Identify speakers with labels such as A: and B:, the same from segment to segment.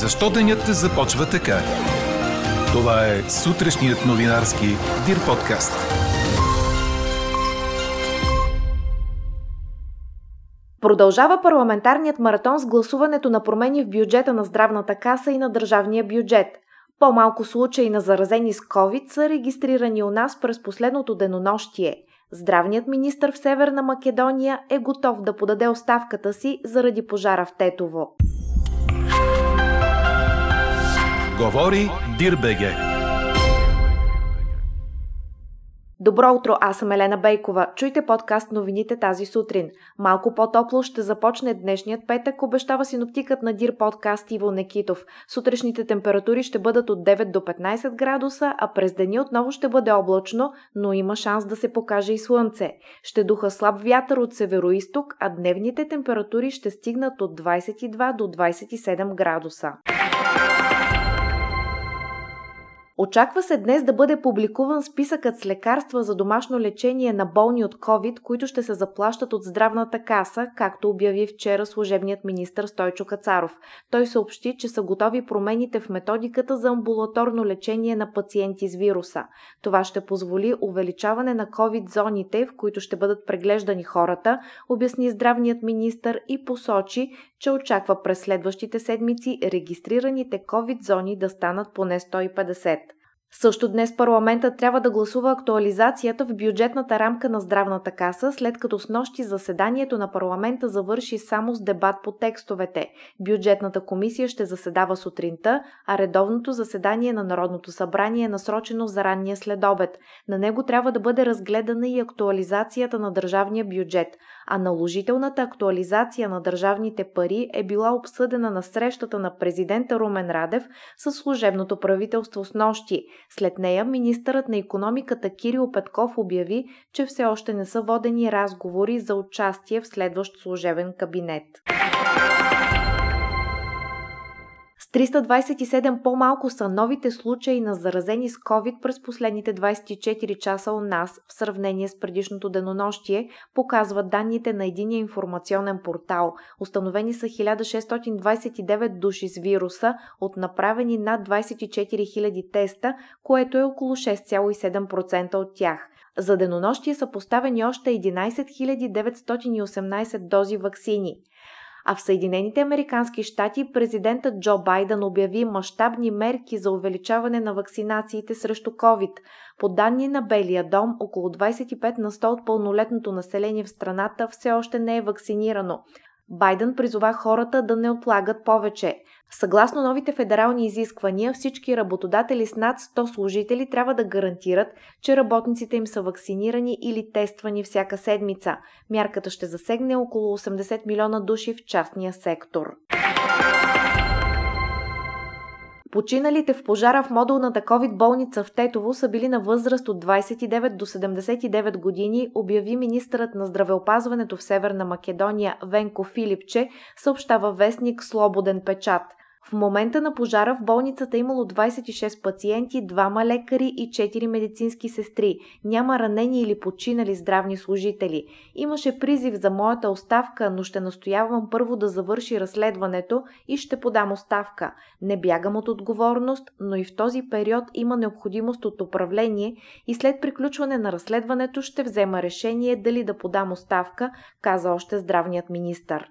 A: Защо денят започва така? Това е сутрешният новинарски Дир подкаст.
B: Продължава парламентарният маратон с гласуването на промени в бюджета на здравната каса и на държавния бюджет. По-малко случаи на заразени с COVID са регистрирани у нас през последното денонощие. Здравният министр в Северна Македония е готов да подаде оставката си заради пожара в Тетово.
A: Говори Дирбеге.
B: Добро утро, аз съм Елена Бейкова. Чуйте подкаст новините тази сутрин. Малко по-топло ще започне днешният петък, обещава синоптикът на Дир подкаст Иво Некитов. Сутрешните температури ще бъдат от 9 до 15 градуса, а през деня отново ще бъде облачно, но има шанс да се покаже и слънце. Ще духа слаб вятър от северо-исток, а дневните температури ще стигнат от 22 до 27 градуса. Очаква се днес да бъде публикуван списъкът с лекарства за домашно лечение на болни от COVID, които ще се заплащат от здравната каса, както обяви вчера служебният министр Стойчо Кацаров. Той съобщи, че са готови промените в методиката за амбулаторно лечение на пациенти с вируса. Това ще позволи увеличаване на COVID зоните, в които ще бъдат преглеждани хората, обясни здравният министр и посочи, че очаква през следващите седмици регистрираните COVID зони да станат поне 150. Също днес парламентът трябва да гласува актуализацията в бюджетната рамка на здравната каса, след като с нощи заседанието на парламента завърши само с дебат по текстовете. Бюджетната комисия ще заседава сутринта, а редовното заседание на Народното събрание е насрочено за ранния следобед. На него трябва да бъде разгледана и актуализацията на държавния бюджет, а наложителната актуализация на държавните пари е била обсъдена на срещата на президента Румен Радев с служебното правителство с нощи. След нея министърът на економиката Кирил Петков обяви, че все още не са водени разговори за участие в следващ служебен кабинет. С 327 по-малко са новите случаи на заразени с COVID през последните 24 часа у нас в сравнение с предишното денонощие, показват данните на единия информационен портал. Установени са 1629 души с вируса от направени над 24 000 теста, което е около 6,7% от тях. За денонощие са поставени още 11 918 дози вакцини. А в Съединените Американски щати президентът Джо Байден обяви мащабни мерки за увеличаване на вакцинациите срещу COVID. По данни на Белия дом, около 25 на 100 от пълнолетното население в страната все още не е вакцинирано. Байден призова хората да не отлагат повече. Съгласно новите федерални изисквания, всички работодатели с над 100 служители трябва да гарантират, че работниците им са вакцинирани или тествани всяка седмица. Мярката ще засегне около 80 милиона души в частния сектор. Починалите в пожара в модулната COVID болница в Тетово са били на възраст от 29 до 79 години, обяви министърът на здравеопазването в Северна Македония Венко Филипче, съобщава вестник Слободен печат. В момента на пожара в болницата е имало 26 пациенти, двама лекари и 4 медицински сестри. Няма ранени или починали здравни служители. Имаше призив за моята оставка, но ще настоявам първо да завърши разследването и ще подам оставка. Не бягам от отговорност, но и в този период има необходимост от управление и след приключване на разследването ще взема решение дали да подам оставка, каза още здравният министър.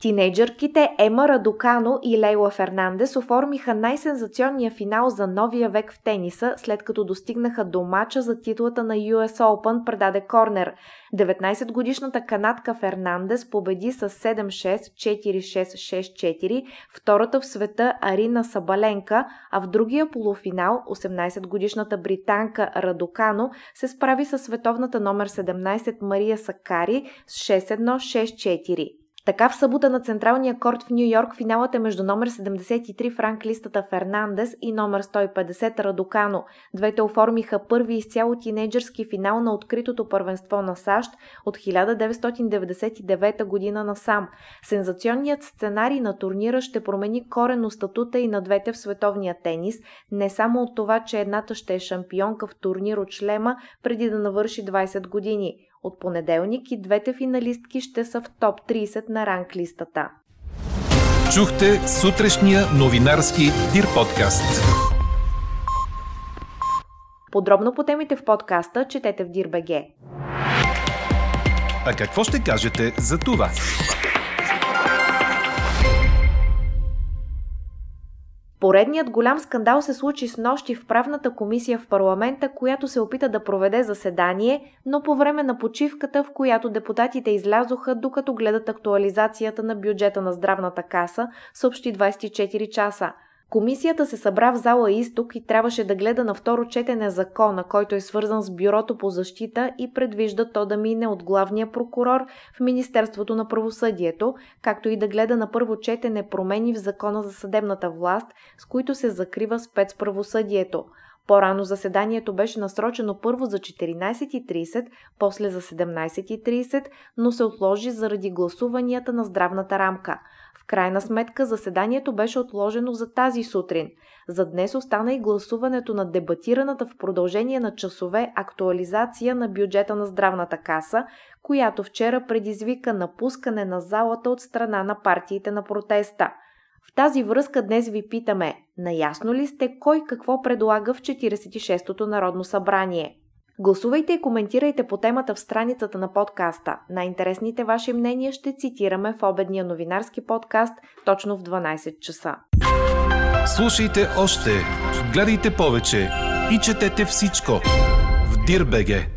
B: Тинейджърките Ема Радокано и Лейла Фернандес оформиха най-сензационния финал за новия век в тениса, след като достигнаха до мача за титлата на US Open предаде Корнер. 19-годишната канадка Фернандес победи с 7-6, 4-6, 6-4 втората в света Арина Сабаленка, а в другия полуфинал 18-годишната британка Радокано се справи с световната номер 17 Мария Сакари с 6-1, 6-4. Така в събота на централния корт в Нью Йорк финалът е между номер 73 Франк листата Фернандес и номер 150 Радокано. Двете оформиха първи изцяло тинейджърски финал на откритото първенство на САЩ от 1999 година насам. Сензационният сценарий на турнира ще промени корено статута и на двете в световния тенис, не само от това, че едната ще е шампионка в турнир от шлема преди да навърши 20 години. От понеделник и двете финалистки ще са в топ 30 на ранг листата.
A: Чухте сутрешния новинарски Дир подкаст.
B: Подробно по темите в подкаста четете в Дирбеге.
A: А какво ще кажете за това?
B: Поредният голям скандал се случи с нощи в правната комисия в парламента, която се опита да проведе заседание, но по време на почивката, в която депутатите излязоха, докато гледат актуализацията на бюджета на здравната каса, съобщи 24 часа – Комисията се събра в зала Изток и трябваше да гледа на второ четене закона, който е свързан с Бюрото по защита и предвижда то да мине от главния прокурор в Министерството на правосъдието, както и да гледа на първо четене промени в закона за съдебната власт, с които се закрива спецправосъдието. По-рано заседанието беше насрочено първо за 14.30, после за 17.30, но се отложи заради гласуванията на здравната рамка. В крайна сметка заседанието беше отложено за тази сутрин. За днес остана и гласуването на дебатираната в продължение на часове актуализация на бюджета на здравната каса, която вчера предизвика напускане на залата от страна на партиите на протеста – в тази връзка днес ви питаме, наясно ли сте кой какво предлага в 46-то Народно събрание? Гласувайте и коментирайте по темата в страницата на подкаста. Най-интересните ваши мнения ще цитираме в обедния новинарски подкаст точно в 12 часа.
A: Слушайте още, гледайте повече и четете всичко в Дирбеге.